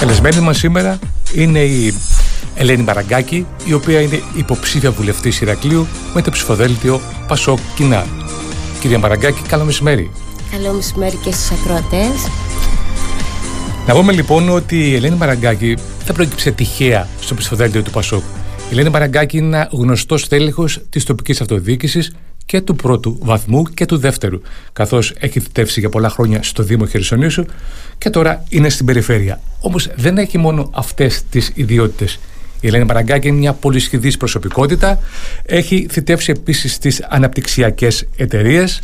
Καλεσμένη μας σήμερα είναι η Ελένη Μαραγκάκη, η οποία είναι υποψήφια βουλευτής Ηρακλείου με το ψηφοδέλτιο Πασόκ Κοινά. Κυρία Μαραγκάκη, καλό μεσημέρι. Καλό μεσημέρι και στους ακροατές. Να πούμε λοιπόν ότι η Ελένη Μαραγκάκη δεν προέκυψε τυχαία στο ψηφοδέλτιο του Πασόκ. Η Ελένη Μαραγκάκη είναι ένα γνωστός τέλεχος της τοπικής αυτοδιοίκησης και του πρώτου βαθμού και του δεύτερου, καθώς έχει θητεύσει για πολλά χρόνια στο Δήμο Χερσονήσου και τώρα είναι στην περιφέρεια. Όμως δεν έχει μόνο αυτές τις ιδιότητες. Η Ελένη Μαραγκάκη είναι μια πολυσχηδής προσωπικότητα. Έχει θητεύσει επίσης στις αναπτυξιακές εταιρείες.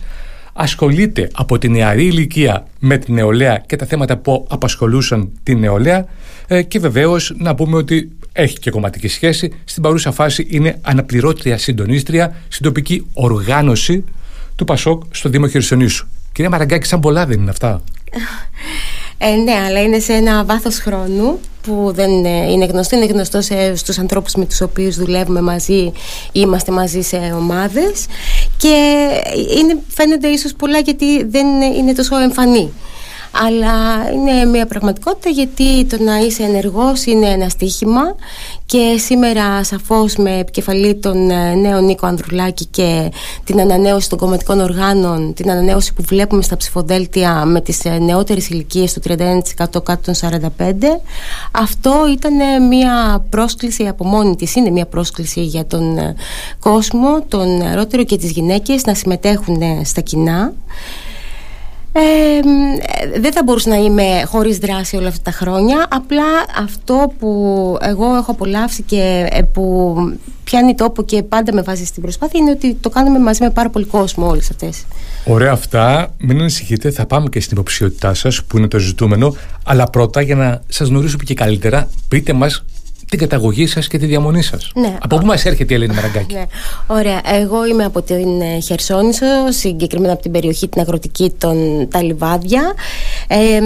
Ασχολείται από την νεαρή ηλικία με την νεολαία και τα θέματα που απασχολούσαν την νεολαία ε, και βεβαίως να πούμε ότι έχει και κομματική σχέση. Στην παρούσα φάση είναι αναπληρώτρια συντονίστρια στην τοπική οργάνωση του Πασόκ στο Δήμο Χερσονήσου. Κυρία Μαραγκάκη, σαν πολλά δεν είναι αυτά. Ε, ναι, αλλά είναι σε ένα βάθος χρόνου που δεν είναι γνωστό. Είναι γνωστό σε, στους ανθρώπους με τους οποίους δουλεύουμε μαζί είμαστε μαζί σε ομάδες και είναι, φαίνονται ίσως πολλά γιατί δεν είναι τόσο εμφανή αλλά είναι μια πραγματικότητα γιατί το να είσαι ενεργός είναι ένα στίχημα και σήμερα σαφώς με επικεφαλή τον ε, νέο Νίκο Ανδρουλάκη και την ανανέωση των κομματικών οργάνων, την ανανέωση που βλέπουμε στα ψηφοδέλτια με τις ε, νεότερες ηλικίες του 31% κάτω των 45 αυτό ήταν μια πρόσκληση από μόνη της, είναι μια πρόσκληση για τον ε, κόσμο, τον νεαρότερο και τις γυναίκες να συμμετέχουν στα κοινά δεν θα μπορούσα να είμαι χωρίς δράση όλα αυτά τα χρόνια. Απλά αυτό που εγώ έχω απολαύσει και ε, που πιάνει τόπο και πάντα με βάζει στην προσπάθεια είναι ότι το κάνουμε μαζί με πάρα πολύ κόσμο όλες αυτές. Ωραία αυτά, μην ανησυχείτε, θα πάμε και στην υποψηφιότητά σας που είναι το ζητούμενο. Αλλά πρώτα για να σας γνωρίσω και καλύτερα πείτε μας την καταγωγή σας και τη διαμονή σας. Ναι. Από πού μας έρχεται η Ελένη Μαραγκάκη; Ναι. Ωραία. Εγώ είμαι από την ε, Χερσόνησο, συγκεκριμένα από την περιοχή την αγροτική των τα Λιβάδια. Ε,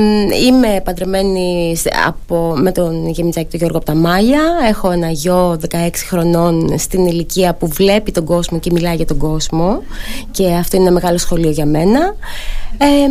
είμαι παντρεμένη από, με τον Γεμιτζάκη τον Γιώργο από τα Μάλια. Έχω ένα γιο 16 χρονών στην ηλικία που βλέπει τον κόσμο και μιλάει για τον κόσμο. Και αυτό είναι ένα μεγάλο σχολείο για μένα. Ε,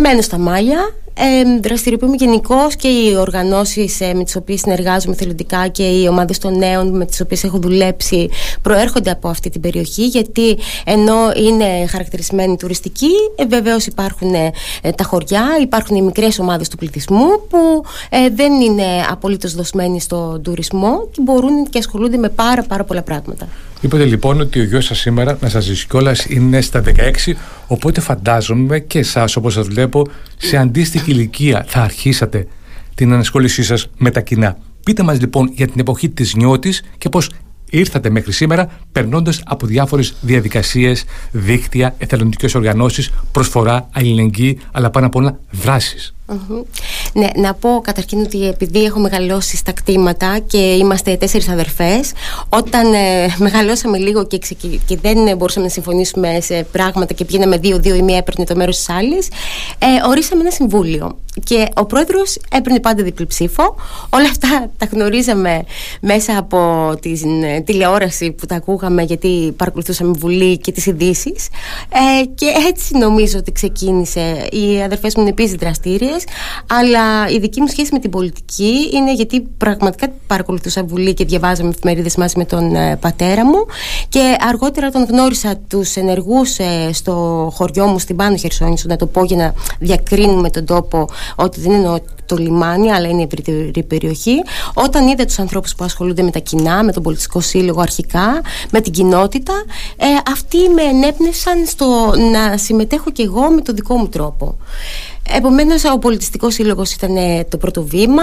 μένω στα Μάλια ε, δραστηριοποιούμε γενικώς και οι οργανώσεις ε, με τις οποίες συνεργάζομαι θελοντικά και οι ομάδες των νέων με τις οποίες έχω δουλέψει προέρχονται από αυτή την περιοχή. Γιατί ενώ είναι χαρακτηρισμένη τουριστική, ε, βεβαίως υπάρχουν ε, τα χωριά, υπάρχουν οι μικρές ομάδες του πληθυσμού που ε, δεν είναι απολύτως δοσμένοι στον τουρισμό και μπορούν και ασχολούνται με πάρα, πάρα πολλά πράγματα. Είπατε λοιπόν ότι ο γιος σας σήμερα, να σας ζήσει κιόλας, είναι στα 16. Οπότε φαντάζομαι και εσάς, όπως σας βλέπω, σε αντίστοιχη ηλικία θα αρχίσατε την ανασχόλησή σας με τα κοινά. Πείτε μας λοιπόν για την εποχή της νιώτης και πώς ήρθατε μέχρι σήμερα περνώντας από διάφορες διαδικασίες, δίκτυα, εθελοντικές οργανώσεις, προσφορά, αλληλεγγύη, αλλά πάνω απ' όλα δράσεις. Ναι, να πω καταρχήν ότι επειδή έχω μεγαλώσει στα κτήματα και είμαστε τέσσερις αδερφές όταν ε, μεγαλώσαμε λίγο και, και δεν μπορούσαμε να συμφωνήσουμε σε πράγματα και πηγαίναμε δύο-δύο ή μία έπαιρνε το μέρος της άλλης ε, ορίσαμε ένα συμβούλιο. Και ο πρόεδρος έπαιρνε πάντα διπλή ψήφο. Όλα αυτά τα γνωρίζαμε μέσα από την ε, τηλεόραση που τα ακούγαμε γιατί παρακολουθούσαμε βουλή και τις ειδήσεις. Ε, και έτσι νομίζω ότι ξεκίνησε. Οι αδερφές μου είναι επίσης δραστήριες αλλά η δική μου σχέση με την πολιτική είναι γιατί πραγματικά παρακολουθούσα βουλή και διαβάζαμε εφημερίδες μαζί με τον ε, πατέρα μου και αργότερα τον γνώρισα τους ενεργούς ε, στο χωριό μου στην Πάνω Χερσόνησο να το πω για να διακρίνουμε τον τόπο ότι δεν είναι το λιμάνι αλλά είναι η ευρύτερη περιοχή. Όταν είδα τους ανθρώπους που ασχολούνται με τα κοινά με τον πολιτικό σύλλογο αρχικά με την κοινότητα ε, αυτοί με ενέπνευσαν στο να συμμετέχω κι εγώ με τον δικό μου τρόπο Επομένως, ο πολιτιστικός σύλλογος ήταν ε, το πρώτο βήμα.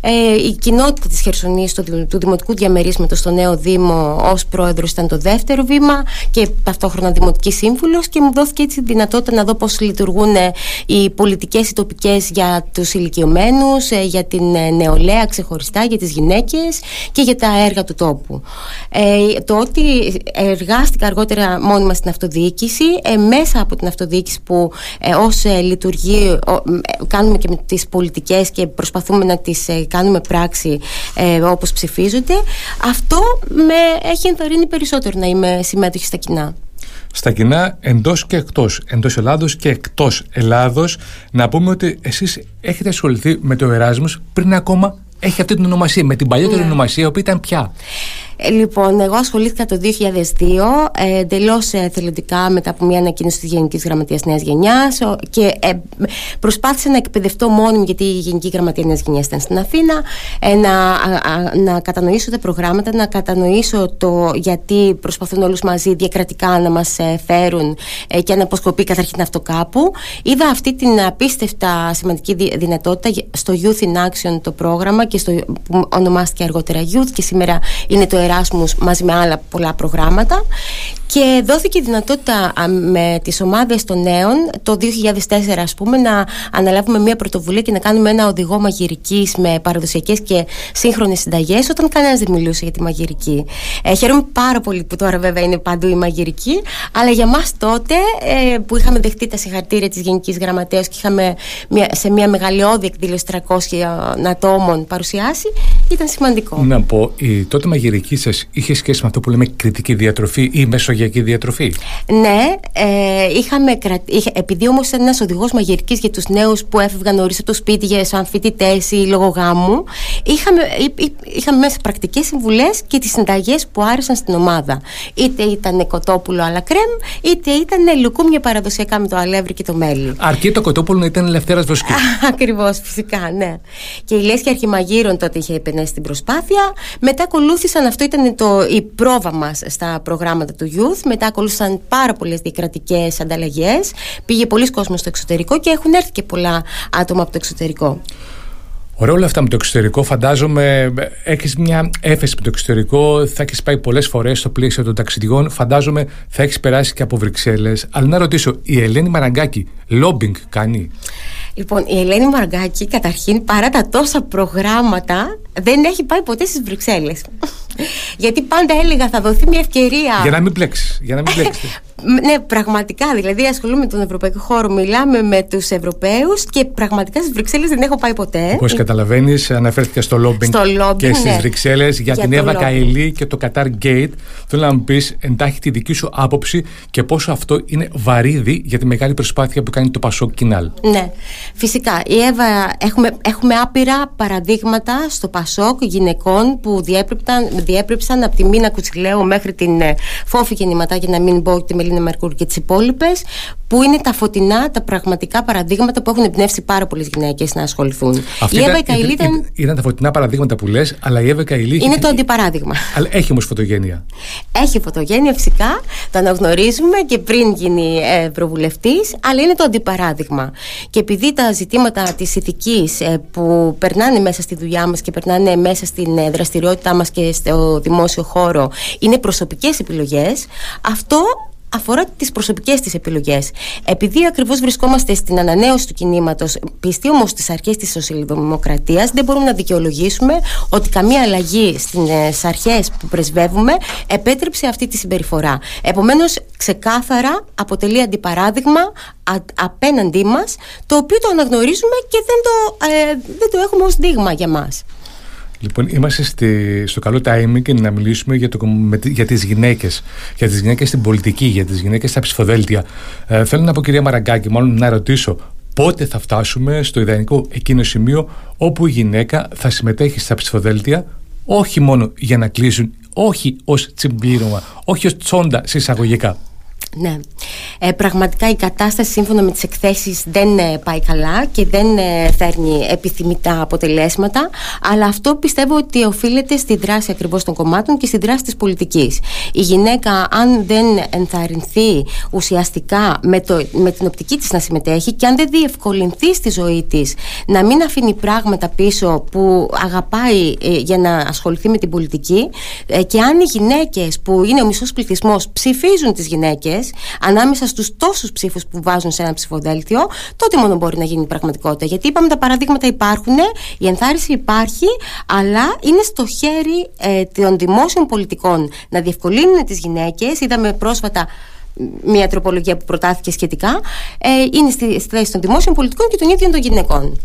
Ε, η κοινότητα της Χερσονήσου του, του Δημοτικού Διαμερίσματος στο νέο Δήμο ως πρόεδρος ήταν το δεύτερο βήμα και ταυτόχρονα δημοτικής σύμβουλος. Και μου δόθηκε έτσι η δυνατότητα να δω πώς λειτουργούν ε, οι πολιτικές οι τοπικές για τους ηλικιωμένους, ε, για την νεολαία ξεχωριστά, για τις γυναίκες και για τα έργα του τόπου. Ε, το ότι εργάστηκα αργότερα μόνιμα στην αυτοδιοίκηση, μέσα από την αυτοδιοίκηση που ε, ως λειτουργεί κάνουμε και με τις πολιτικές και προσπαθούμε να τις ε, κάνουμε πράξη ε, όπως ψηφίζονται αυτό με έχει ενθαρρύνει περισσότερο να είμαι συμμέτοχη στα κοινά. στα κοινά εντός και εκτός, εντός Ελλάδος και εκτός Ελλάδος. Να πούμε ότι εσείς έχετε ασχοληθεί με το Εράσμους πριν ακόμα έχει αυτή την ονομασία, με την παλιότερη ναι. ονομασία, που ήταν πια. Ε, λοιπόν, εγώ ασχολήθηκα το 2002 ε, εντελώς εθελοντικά μετά από μια ανακοίνωση της Γενικής Γραμματείας Νέας Γενιάς και ε, προσπάθησα να εκπαιδευτώ μόνη μου, γιατί η Γενική Γραμματεία Νέας Γενιάς ήταν στην Αθήνα, ε, να, να κατανοήσω τα προγράμματα, να κατανοήσω το γιατί προσπαθούν όλους μαζί διακρατικά να μας ε, φέρουν ε, και να αποσκοπεί καταρχήν αυτό κάπου. Είδα αυτή την απίστευτα σημαντική δυνατότητα στο Youth in Action το πρόγραμμα και στο, που ονομάστηκε αργότερα Youth και σήμερα είναι το Εράσμους μαζί με άλλα πολλά προγράμματα και δόθηκε η δυνατότητα με τις ομάδες των νέων το 2004 ας πούμε να αναλάβουμε μια πρωτοβουλία και να κάνουμε ένα οδηγό μαγειρικής με παραδοσιακές και σύγχρονες συνταγές όταν κανένας δεν μιλούσε για τη μαγειρική. Ε, χαίρομαι πάρα πολύ που τώρα βέβαια είναι παντού η μαγειρική αλλά για μας τότε ε, που είχαμε δεχτεί τα συγχαρτήρια της Γενικής Γραμματέας και είχαμε μια, σε μια μεγαλειώδη εκδήλωση 300 ατόμων παρουσιάσει ήταν σημαντικό. Να πω, η τότε μαγειρική σα είχες σχέση με αυτό που λέμε κριτική διατροφή ή μεσογειακή διατροφή; Ναι, ε, είχαμε κρα... είχε... επειδή όμως ήταν ένας οδηγός μαγειρικής για τους νέους που έφευγαν νωρίς από το σπίτι για σαν φοιτητές ή λόγω γάμου, είχαμε, είχαμε μέσα πρακτικές συμβουλές και τις συνταγές που άρεσαν στην ομάδα. Είτε ήταν κοτόπουλο αλλά κρέμ, είτε ήταν λουκούμια παραδοσιακά με το αλεύρι και το μέλι. Αρκεί το κοτόπουλο να ήταν ελευθέρα βοσκής. Ακριβώς, φυσικά, ναι. Και η Λέσχη Αρχιμαγείρων τότε είχε επενέσει την προσπάθεια. Μετά ακολούθησαν, αυτό ήταν το, η πρόβα μας στα προγράμματα του Youth. Μετά ακολούθησαν πάρα πολλές διακρατικές ανταλλαγές. Πήγε πολλοί κόσμος στο εξωτερικό και έχουν έρθει και πολλά άτομα από το εξωτερικό. Ωραία όλα αυτά με το εξωτερικό. Φαντάζομαι έχεις μια έφεση με το εξωτερικό. Θα έχεις πάει πολλές φορές στο πλαίσιο των ταξιδιών. Φαντάζομαι θα έχεις περάσει και από Βρυξέλλες. Αλλά να ρωτήσω, η Ελένη Μαραγκάκη, λόμπινγκ κάνει; Λοιπόν, η Ελένη Μαραγκάκη, καταρχήν, παρά τα τόσα προγράμματα, δεν έχει πάει ποτέ στις Βρυξέλλες. Γιατί πάντα έλεγα θα δοθεί μια ευκαιρία. Για να μην πλέξει. Για να μην ναι, πραγματικά. Δηλαδή, ασχολούμαι με τον Ευρωπαϊκό χώρο, μιλάμε με τους Ευρωπαίους και πραγματικά στις Βρυξέλλες δεν έχω πάει ποτέ. Όπως καταλαβαίνεις, αναφέρθηκα στο λόμπινγκ και στις ναι. Βρυξέλλες για, την Εύα Καηλή και το Qatar Gate. Θέλω να μου πεις εντάχει τη δική σου άποψη και πόσο αυτό είναι βαρύδι για τη μεγάλη προσπάθεια που κάνει το Πασόκ Κινάλ. Ναι, φυσικά. Η Εύα, έχουμε, έχουμε άπειρα παραδείγματα στο Πασόκ γυναικών που διέπρεψαν, διέπρεψαν από τη Μίνα Κουτσιλέου μέχρι την ε, Φόφη Γεννηματά, για να μην πω τη Μελίνα Μερκούρ και τις υπόλοιπες, που είναι τα φωτεινά, τα πραγματικά παραδείγματα που έχουν εμπνεύσει πάρα πολλές γυναίκες να ασχοληθούν. Αυτή η Εύα Καηλή ήταν. Ήταν τα φωτεινά παραδείγματα που λες, αλλά η Εύα Καηλή. Είναι το αντιπαράδειγμα. Αλλά έχει όμως φωτογένεια. Έχει φωτογένεια φυσικά, το αναγνωρίζουμε και πριν γίνει ευρωβουλευτή, αλλά είναι το αντιπαράδειγμα. Και επειδή τα ζητήματα της ηθικής ε, που περνάνε μέσα στη δουλειά μας και περνάνε μέσα στην ε, δραστηριότητά μας και στο δημόσιο χώρο είναι προσωπικές επιλογές, αυτό αφορά τις προσωπικές της επιλογές. Επειδή ακριβώς βρισκόμαστε στην ανανέωση του κινήματος, πιστοί όμως στι αρχές της σοσιαλδημοκρατίας, δεν μπορούμε να δικαιολογήσουμε ότι καμία αλλαγή στις αρχές που πρεσβεύουμε επέτρεψε αυτή τη συμπεριφορά. Επομένως, ξεκάθαρα αποτελεί αντιπαράδειγμα απέναντί μας, το οποίο το αναγνωρίζουμε και δεν το, ε, δεν το έχουμε ως δείγμα για μας. Λοιπόν, είμαστε στη, στο καλό timing και να μιλήσουμε για, το, με, για τις γυναίκες, για τις γυναίκες στην πολιτική, για τις γυναίκες στα ψηφοδέλτια. Ε, θέλω να πω κυρία Μαραγκάκη, μάλλον να ρωτήσω πότε θα φτάσουμε στο ιδανικό εκείνο σημείο όπου η γυναίκα θα συμμετέχει στα ψηφοδέλτια όχι μόνο για να κλείσουν, όχι ως τσιμπλήρωμα, όχι ως τσόντα συσσαγωγικά. Ναι. Ε, πραγματικά η κατάσταση σύμφωνα με τις εκθέσεις δεν ε, πάει καλά και δεν ε, φέρνει επιθυμητά αποτελέσματα αλλά αυτό πιστεύω ότι οφείλεται στη δράση ακριβώς των κομμάτων και στη δράση της πολιτικής. Η γυναίκα αν δεν ενθαρρυνθεί ουσιαστικά με, το, με την οπτική της να συμμετέχει και αν δεν διευκολυνθεί στη ζωή της να μην αφήνει πράγματα πίσω που αγαπάει ε, για να ασχοληθεί με την πολιτική και αν οι γυναίκες που είναι ο μισός πληθυσμός ψηφίζουν τις γυναίκες ανάμεσα στους τόσους ψήφους που βάζουν σε ένα ψηφοδέλτιο, τότε μόνο μπορεί να γίνει πραγματικότητα. Γιατί είπαμε τα παραδείγματα υπάρχουν, η ενθάρρυνση υπάρχει, αλλά είναι στο χέρι ε, των δημόσιων πολιτικών να διευκολύνουν τις γυναίκες. Είδαμε πρόσφατα μια τροπολογία που προτάθηκε σχετικά, ε, είναι στη, στη θέση των δημόσιων πολιτικών και των ίδιων των γυναικών.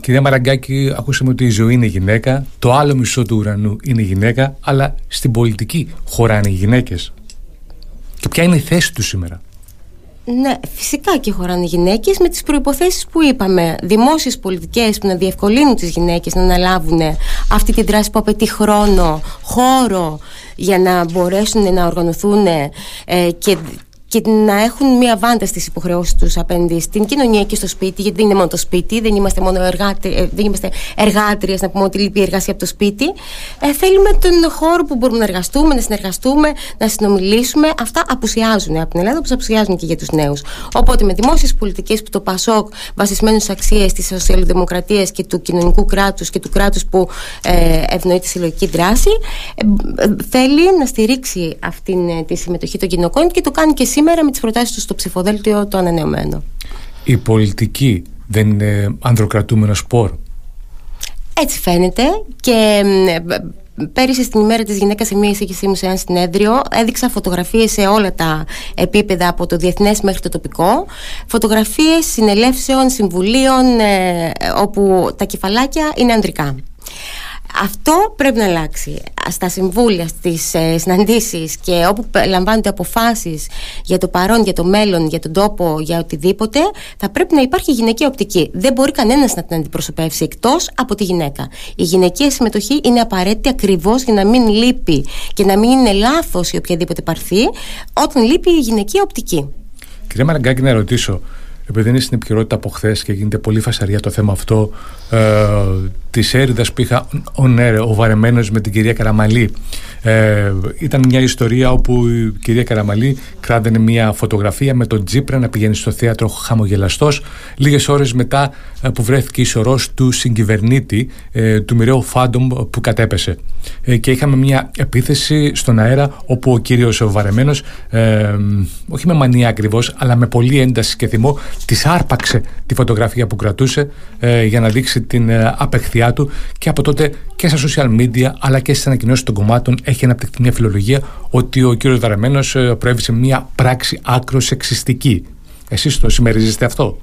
Κυρία Μαραγκάκη, ακούσαμε ότι η ζωή είναι γυναίκα, το άλλο μισό του ουρανού είναι γυναίκα, αλλά στην πολιτική χωράνε οι γυναίκες. Και ποια είναι η θέση του σήμερα; Ναι, φυσικά και χωράνε γυναίκες με τις προποθέσει που είπαμε. Δημόσιες πολιτικές που να διευκολύνουν τις γυναίκες να αναλάβουν αυτή τη δράση που απαιτεί χρόνο, χώρο για να μπορέσουν να οργανωθούν ε, και και να έχουν μια βάντα στις υποχρεώσεις τους απέναντι στην κοινωνία και στο σπίτι, γιατί δεν είναι μόνο το σπίτι, δεν είμαστε μόνο εργάτε, δεν είμαστε εργάτριες, να πούμε ότι λείπει η εργασία από το σπίτι. Ε, θέλουμε τον χώρο που μπορούμε να εργαστούμε, να συνεργαστούμε, να συνομιλήσουμε. Αυτά απουσιάζουν από την Ελλάδα, όπως απουσιάζουν και για τους νέους. Οπότε με δημόσιες πολιτικές που το ΠΑΣΟΚ, βασισμένου στις αξίες της σοσιαλδημοκρατίας και του κοινωνικού κράτους και του κράτους που ε, ευνοεί τη συλλογική δράση, ε, ε, θέλει να στηρίξει αυτή ε, τη συμμετοχή των κοινωνικών και το κάνει και σήμερα με τις προτάσεις του στο ψηφοδέλτιο το ανανεωμένο. Η πολιτική δεν είναι ανδροκρατούμενο σπορ. Έτσι φαίνεται και Πέρυσι στην ημέρα της γυναίκας σε μία εισήγησή μου σε ένα συνέδριο έδειξα φωτογραφίες σε όλα τα επίπεδα από το διεθνές μέχρι το τοπικό φωτογραφίες συνελεύσεων, συμβουλίων ε, όπου τα κεφαλάκια είναι ανδρικά. Αυτό πρέπει να αλλάξει. Στα συμβούλια, στις ε, συναντήσεις και όπου λαμβάνονται αποφάσεις για το παρόν, για το μέλλον, για τον τόπο, για οτιδήποτε, θα πρέπει να υπάρχει γυναική οπτική. Δεν μπορεί κανένας να την αντιπροσωπεύσει εκτός από τη γυναίκα. Η γυναικεία συμμετοχή είναι απαραίτητη ακριβώς για να μην λείπει και να μην είναι λάθος η οποιαδήποτε παρθεί όταν λείπει η γυναική οπτική. Κυρία Μαραγκάκη, να ρωτήσω, επειδή είναι στην επικαιρότητα από χθες και γίνεται πολύ φασαρία το θέμα αυτό ε, της έρηδας που είχα ο, ο βαρεμένος με την κυρία Καραμαλή. Ε, ήταν μια ιστορία όπου η κυρία Καραμαλή κράτανε μια φωτογραφία με τον Τζίπρα να πηγαίνει στο θέατρο χαμογελαστός. Λίγες ώρες μετά ε, που βρέθηκε η σωρό του συγκυβερνήτη ε, του μοιραίου Φάντομ που κατέπεσε. Ε, και είχαμε μια επίθεση στον αέρα όπου ο κύριος Βαρεμένος, ε, όχι με μανία ακριβώς, αλλά με πολύ ένταση και θυμό, της άρπαξε τη φωτογραφία που κρατούσε ε, για να δείξει την ε, απεχθειά του και από τότε και στα social media αλλά και στις ανακοινώσεις των κομμάτων έχει αναπτυχθεί μια φιλολογία ότι ο κύριος Βαρεμένο ε, προέβησε μια πράξη άκρος σεξιστική. Εσείς το συμμερίζεστε αυτό;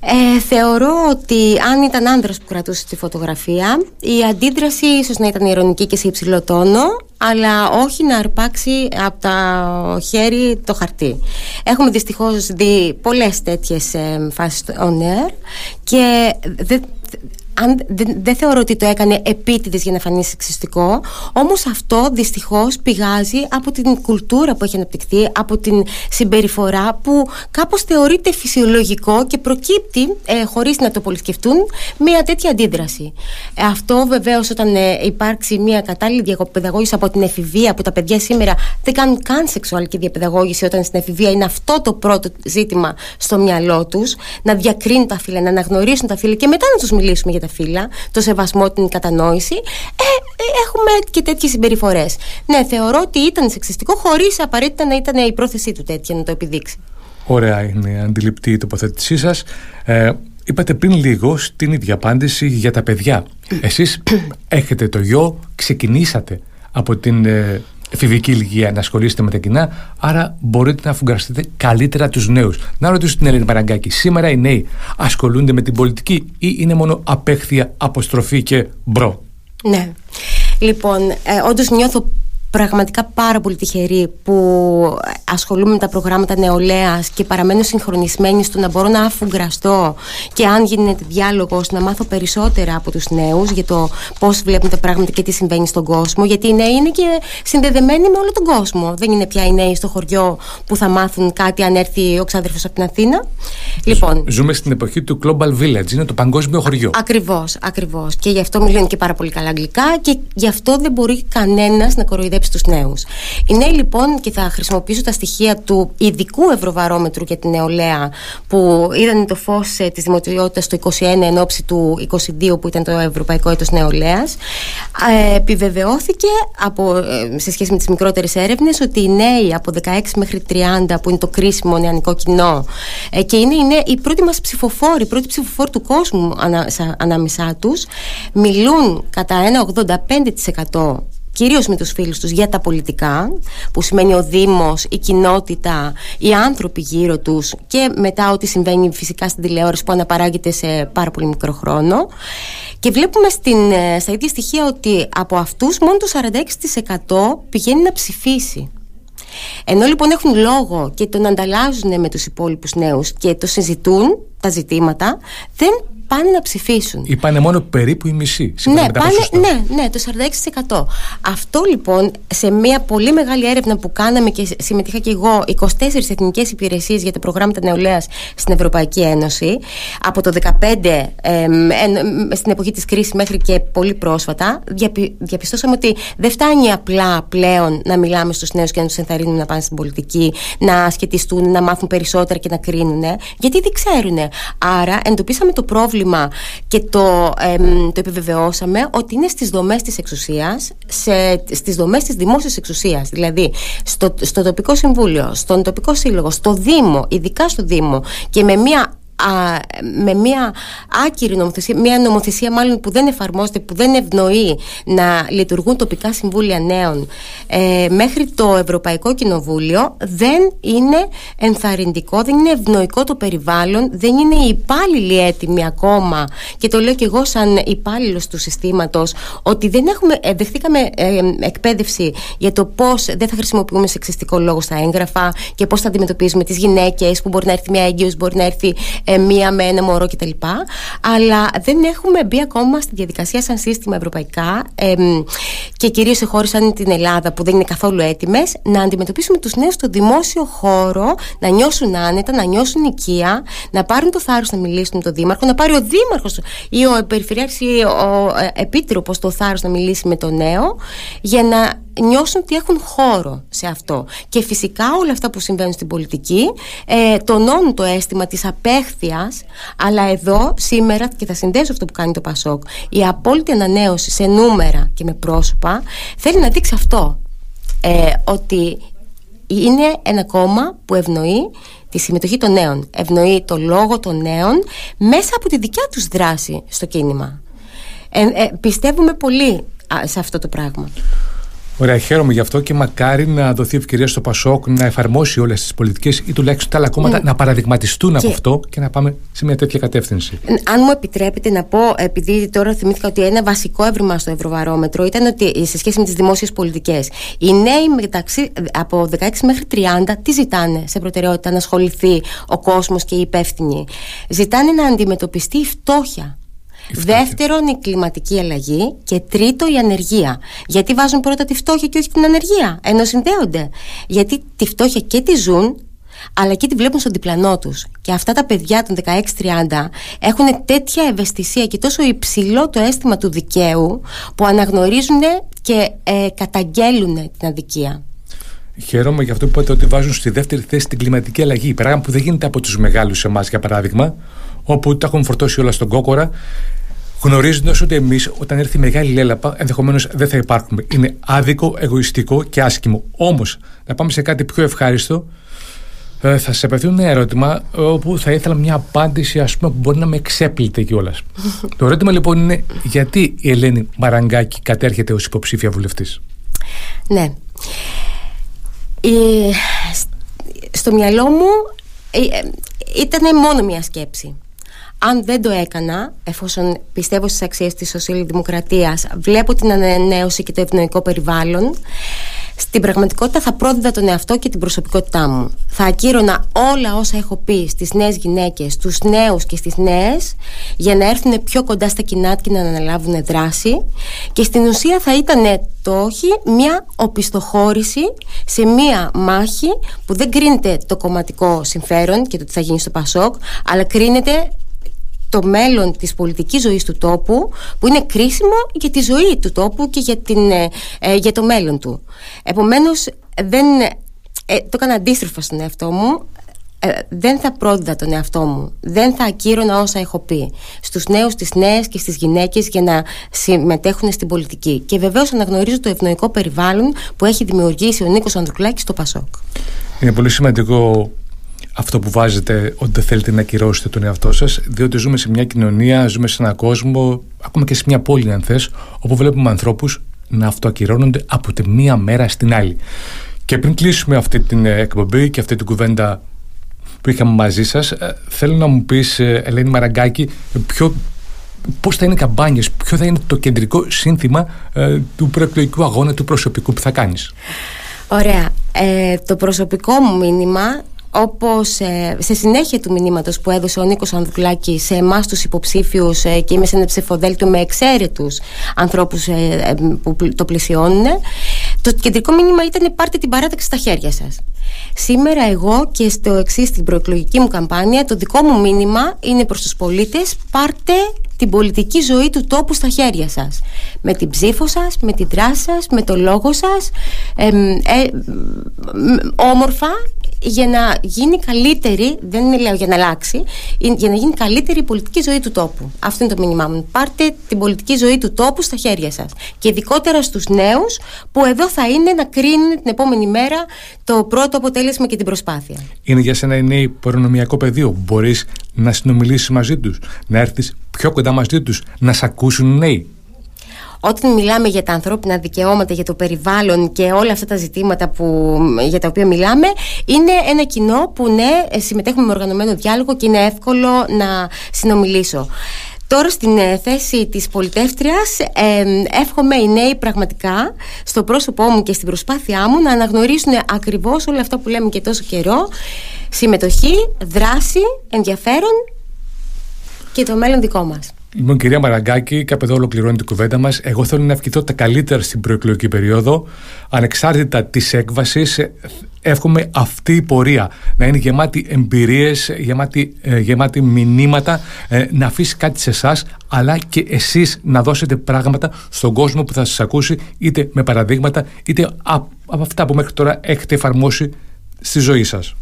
Ε, θεωρώ ότι αν ήταν άνδρας που κρατούσε τη φωτογραφία η αντίδραση ίσως να ήταν ηρωνική και σε υψηλό τόνο αλλά όχι να αρπάξει από τα χέρι το χαρτί. Έχουμε δυστυχώς δει πολλές τέτοιες ε, φάσεις on air και δεν αν, δεν, δεν θεωρώ ότι το έκανε επίτηδες για να φανεί σεξιστικό, όμως αυτό δυστυχώς πηγάζει από την κουλτούρα που έχει αναπτυχθεί, από την συμπεριφορά που κάπως θεωρείται φυσιολογικό και προκύπτει, ε, χωρίς να το πολυσκεφτούν, μια τέτοια αντίδραση. Ε, αυτό βεβαίως όταν ε, υπάρξει μια κατάλληλη διαπαιδαγώγηση από την εφηβεία, που τα παιδιά σήμερα δεν κάνουν καν σεξουαλική διαπαιδαγώγηση, όταν στην εφηβεία είναι αυτό το πρώτο ζήτημα στο μυαλό τους, να διακρίνουν τα φύλλα, να αναγνωρίσουν τα φύλλα και μετά να τους μιλήσουμε για τα φύλλα, το σεβασμό, την κατανόηση, ε, ε, έχουμε και τέτοιες συμπεριφορές. Ναι, θεωρώ ότι ήταν σεξιστικό χωρίς απαραίτητα να ήταν η πρόθεσή του τέτοια να το επιδείξει. Ωραία είναι αντιληπτή η τοποθέτησή σας. Ε, είπατε πριν λίγο στην ίδια απάντηση για τα παιδιά. Εσείς έχετε το γιο, ξεκινήσατε από την ε, εφηβική ηλικία να ασχολείστε με τα κοινά, άρα μπορείτε να αφουγκραστείτε καλύτερα τους νέους. Να ρωτήσω την Ελένη Μαραγκάκη, σήμερα οι νέοι ασχολούνται με την πολιτική ή είναι μόνο απέχθεια, αποστροφή και μπρο; Ναι. Λοιπόν, ε, όντως νιώθω πραγματικά πάρα πολύ τυχερή που ασχολούμαι με τα προγράμματα νεολαίας και παραμένω συγχρονισμένη στο να μπορώ να αφουγκραστώ και αν γίνεται διάλογος να μάθω περισσότερα από τους νέους για το πώς βλέπουν τα πράγματα και τι συμβαίνει στον κόσμο. Γιατί οι νέοι είναι και συνδεδεμένοι με όλο τον κόσμο. Δεν είναι πια οι νέοι στο χωριό που θα μάθουν κάτι αν έρθει ο ξάδερφος από την Αθήνα. Λοιπόν, Ζούμε στην εποχή του Global Village, είναι το παγκόσμιο χωριό. Ακριβώς, ακριβώς. Και γι' αυτό μιλάνε και πάρα πολύ καλά αγγλικά και γι' αυτό δεν μπορεί κανένας να κοροϊδέψει στους νέους. Οι νέοι λοιπόν, και θα χρησιμοποιήσω τα στοιχεία του ειδικού ευρωβαρόμετρου για την νεολαία, που είδαν το φως ε, της δημοτιότητα το 21 εν ώψη του 22 που ήταν το Ευρωπαϊκό Έτος Νεολαίας, ε, επιβεβαιώθηκε από, ε, σε σχέση με τις μικρότερες έρευνες ότι οι νέοι από 16 μέχρι 30, που είναι το κρίσιμο νεανικό κοινό, ε, και είναι, είναι οι πρώτοι μας ψηφοφόροι, οι πρώτοι ψηφοφόροι του κόσμου ανα, ανάμεσά τους, μιλούν κατά ένα 85% κυρίως με τους φίλους τους για τα πολιτικά που σημαίνει ο Δήμος, η κοινότητα, οι άνθρωποι γύρω τους και μετά ό,τι συμβαίνει φυσικά στην τηλεόραση που αναπαράγεται σε πάρα πολύ μικρό χρόνο. Και βλέπουμε στην, ε, στα ίδια στοιχεία ότι από αυτούς μόνο το 46% πηγαίνει να ψηφίσει. Ενώ λοιπόν έχουν λόγο και τον ανταλλάζουν με τους υπόλοιπους νέους και το συζητούν τα ζητήματα, δεν πάνε να ψηφίσουν. Ή πάνε μόνο περίπου η μισή. Ναι, πάνε, ναι, ναι, το 46%. Αυτό λοιπόν σε μια πολύ μεγάλη έρευνα που κάναμε και συμμετείχα και εγώ 24 εθνικές υπηρεσίες για τα προγράμματα νεολαίας στην Ευρωπαϊκή Ένωση από το 2015 ε, στην εποχή της κρίσης μέχρι και πολύ πρόσφατα διαπιστώσαμε ότι δεν φτάνει απλά πλέον να μιλάμε στους νέους και να τους ενθαρρύνουμε να πάνε στην πολιτική, να σχετιστούν, να μάθουν περισσότερα και να κρίνουν γιατί δεν ξέρουν. Άρα εντοπίσαμε το πρόβλημα και το, το επιβεβαιώσαμε ότι είναι στις δομές της εξουσίας, σε, στις δομές της δημόσιας εξουσίας. Δηλαδή στο, στο τοπικό συμβούλιο, στον τοπικό σύλλογο, στο Δήμο, ειδικά στο Δήμο και με μια με μια άκυρη νομοθεσία, μια νομοθεσία μάλλον που δεν εφαρμόζεται, που δεν ευνοεί να λειτουργούν τοπικά συμβούλια νέων ε, μέχρι το Ευρωπαϊκό Κοινοβούλιο δεν είναι ενθαρρυντικό, δεν είναι ευνοϊκό το περιβάλλον, δεν είναι οι υπάλληλοι έτοιμοι ακόμα και το λέω και εγώ σαν υπάλληλο του συστήματος ότι δεν έχουμε, ε, δεχτήκαμε ε, εκπαίδευση για το πώς δεν θα χρησιμοποιούμε σεξιστικό λόγο στα έγγραφα και πώς θα αντιμετωπίζουμε τις γυναίκες που μπορεί να έρθει μια έγκυος, μπορεί να έρθει ε, μία με ένα μωρό κτλ. Αλλά δεν έχουμε μπει ακόμα στη διαδικασία σαν σύστημα ευρωπαϊκά ε, και κυρίως σε χώρες σαν την Ελλάδα που δεν είναι καθόλου έτοιμες να αντιμετωπίσουμε τους νέους στο δημόσιο χώρο, να νιώσουν άνετα, να νιώσουν οικία, να πάρουν το θάρρος να μιλήσουν με τον Δήμαρχο, να πάρει ο Δήμαρχος ή ο Περιφερειάρχης ή ο ε, Επίτροπος το θάρρος να μιλήσει με τον νέο για να νιώσουν ότι έχουν χώρο σε αυτό. Και φυσικά όλα αυτά που συμβαίνουν στην πολιτική ε, τονώνουν το αίσθημα της απέχθειας αλλά εδώ σήμερα και θα συνδέσω αυτό που κάνει το Πασόκ η απόλυτη ανανέωση σε νούμερα και με πρόσωπα θέλει να δείξει αυτό ε, ότι είναι ένα κόμμα που ευνοεί τη συμμετοχή των νέων ευνοεί το λόγο των νέων μέσα από τη δικιά τους δράση στο κίνημα ε, ε πιστεύουμε πολύ σε αυτό το πράγμα Ωραία, χαίρομαι γι' αυτό και μακάρι να δοθεί ευκαιρία στο Πασόκ να εφαρμόσει όλες τις πολιτικές ή τουλάχιστον τα άλλα κόμματα mm. να παραδειγματιστούν από αυτό και να πάμε σε μια τέτοια κατεύθυνση. Αν μου επιτρέπετε να πω, επειδή τώρα θυμήθηκα ότι ένα βασικό έβριμα στο Ευρωβαρόμετρο ήταν ότι σε σχέση με τις δημόσιες πολιτικές, οι νέοι μεταξύ από 16 μέχρι 30 τι ζητάνε σε προτεραιότητα να ασχοληθεί ο κόσμος και οι υπεύθυνοι; Ζητάνε να αντιμετωπιστεί η φτώχεια. Δεύτερον, η κλιματική αλλαγή. Και τρίτο, η ανεργία. Γιατί βάζουν πρώτα τη φτώχεια και όχι την ανεργία, ενώ συνδέονται. Γιατί τη φτώχεια και τη ζουν, αλλά και τη βλέπουν στον διπλανό τους. Και αυτά τα παιδιά των 16-30 έχουν τέτοια ευαισθησία και τόσο υψηλό το αίσθημα του δικαίου που αναγνωρίζουν και ε, καταγγέλουν την αδικία. Χαίρομαι για αυτό που είπατε ότι βάζουν στη δεύτερη θέση την κλιματική αλλαγή. Πράγμα που δεν γίνεται από τους μεγάλους εμάς, για παράδειγμα, όπου τα έχουν φορτώσει όλα στον κόκορα, γνωρίζοντας ότι εμείς, όταν έρθει η μεγάλη λέλαπα, ενδεχομένως δεν θα υπάρχουμε. Είναι άδικο, εγωιστικό και άσχημο. Όμως, να πάμε σε κάτι πιο ευχάριστο. Ε, θα σα απευθύνω ένα ερώτημα όπου θα ήθελα μια απάντηση ας πούμε, που μπορεί να με εξέπλητε κιόλας. Το ερώτημα λοιπόν είναι γιατί η Ελένη Μαραγκάκη κατέρχεται ως υποψήφια βουλευτής; Ναι. στο μυαλό μου ε, ε, ήταν μόνο μια σκέψη αν δεν το έκανα, εφόσον πιστεύω στις αξίες της σοσιαλδημοκρατίας, βλέπω την ανανέωση και το ευνοϊκό περιβάλλον, στην πραγματικότητα θα πρόδιδα τον εαυτό και την προσωπικότητά μου. Θα ακύρωνα όλα όσα έχω πει στις νέες γυναίκες, στους νέους και στις νέες για να έρθουν πιο κοντά στα κοινά και να αναλάβουν δράση και στην ουσία θα ήταν το όχι μια οπισθοχώρηση σε μια μάχη που δεν κρίνεται το κομματικό συμφέρον και το τι θα γίνει στο Πασόκ αλλά κρίνεται το μέλλον της πολιτικής ζωής του τόπου που είναι κρίσιμο για τη ζωή του τόπου και για, την, ε, ε, για το μέλλον του. Επομένως δεν, ε, το έκανα αντίστροφα στον εαυτό μου. Δεν θα πρόδιδα τον εαυτό μου. Δεν θα ακύρωνα όσα έχω πει στους νέους, στις νέες και στις γυναίκες για να συμμετέχουν στην πολιτική. Και βεβαίως αναγνωρίζω το ευνοϊκό περιβάλλον που έχει δημιουργήσει ο Νίκος Ανδρουκλάκης στο Πασόκ. Είναι πολύ σημαντικό αυτό που βάζετε ότι δεν θέλετε να ακυρώσετε τον εαυτό σας, διότι ζούμε σε μια κοινωνία, ζούμε σε έναν κόσμο, ακόμα και σε μια πόλη, αν θες, όπου βλέπουμε ανθρώπους να αυτοακυρώνονται από τη μία μέρα στην άλλη. Και πριν κλείσουμε αυτή την ε, εκπομπή και αυτή την κουβέντα που είχαμε μαζί σας, ε, θέλω να μου πεις, ε, Ελένη Μαραγκάκη, ποιο, πώς θα είναι οι καμπάνιες, ποιο θα είναι το κεντρικό σύνθημα του προεκλογικού αγώνα του προσωπικού που θα κάνεις; Ωραία. Ε, το προσωπικό μου μήνυμα όπως ε, σε συνέχεια του μηνύματος που έδωσε ο Νίκος Ανδρουλάκη σε εμάς τους υποψήφιους ε, και είμαι σε ένα ψηφοδέλτιο με εξαίρετους ανθρώπους ε, που το πλησιώνουν το κεντρικό μήνυμα ήταν πάρτε την παράταξη στα χέρια σας σήμερα εγώ και στο εξής στην προεκλογική μου καμπάνια το δικό μου μήνυμα είναι προς τους πολίτες πάρτε την πολιτική ζωή του τόπου στα χέρια σας με την ψήφο σας, με την δράση σας, με το λόγο σας ε, όμορφα για να γίνει καλύτερη, δεν μιλάω για να αλλάξει, για να γίνει καλύτερη η πολιτική ζωή του τόπου. Αυτό είναι το μήνυμά μου. Πάρτε την πολιτική ζωή του τόπου στα χέρια σας. Και ειδικότερα στους νέους, που εδώ θα είναι να κρίνουν την επόμενη μέρα το πρώτο αποτέλεσμα και την προσπάθεια. Είναι για σένα οι νέοι προνομιακό πεδίο. Μπορείς να συνομιλήσεις μαζί τους, να έρθεις πιο κοντά μαζί τους, να σε ακούσουν νέοι όταν μιλάμε για τα ανθρώπινα δικαιώματα, για το περιβάλλον και όλα αυτά τα ζητήματα που, για τα οποία μιλάμε, είναι ένα κοινό που ναι, συμμετέχουμε με οργανωμένο διάλογο και είναι εύκολο να συνομιλήσω. Τώρα στην ε, θέση της πολιτεύτριας ε, εύχομαι οι νέοι πραγματικά στο πρόσωπό μου και στην προσπάθειά μου να αναγνωρίσουν ακριβώς όλα αυτά που λέμε και τόσο καιρό συμμετοχή, δράση, ενδιαφέρον και το μέλλον δικό μας. Λοιπόν, κυρία Μαραγκάκη, κάπου εδώ ολοκληρώνει την κουβέντα μας. Εγώ θέλω να ευχηθώ τα καλύτερα στην προεκλογική περίοδο. Ανεξάρτητα της έκβασης, εύχομαι αυτή η πορεία να είναι γεμάτη εμπειρίες, γεμάτη, ε, γεμάτη μηνύματα, ε, να αφήσει κάτι σε εσάς, αλλά και εσείς να δώσετε πράγματα στον κόσμο που θα σας ακούσει, είτε με παραδείγματα, είτε από αυτά που μέχρι τώρα έχετε εφαρμόσει στη ζωή σας.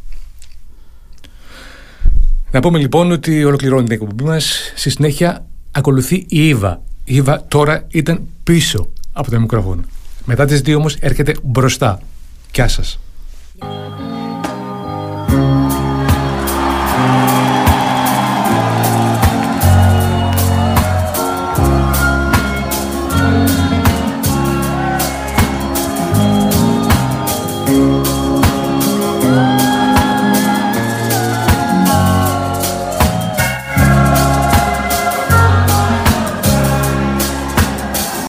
Να πούμε λοιπόν ότι ολοκληρώνει την εκπομπή μας. Στη συνέχεια ακολουθεί η Ήβα. Η Ήβα τώρα ήταν πίσω από το μικρόφωνο. Μετά τις δύο όμως έρχεται μπροστά. Γεια σας.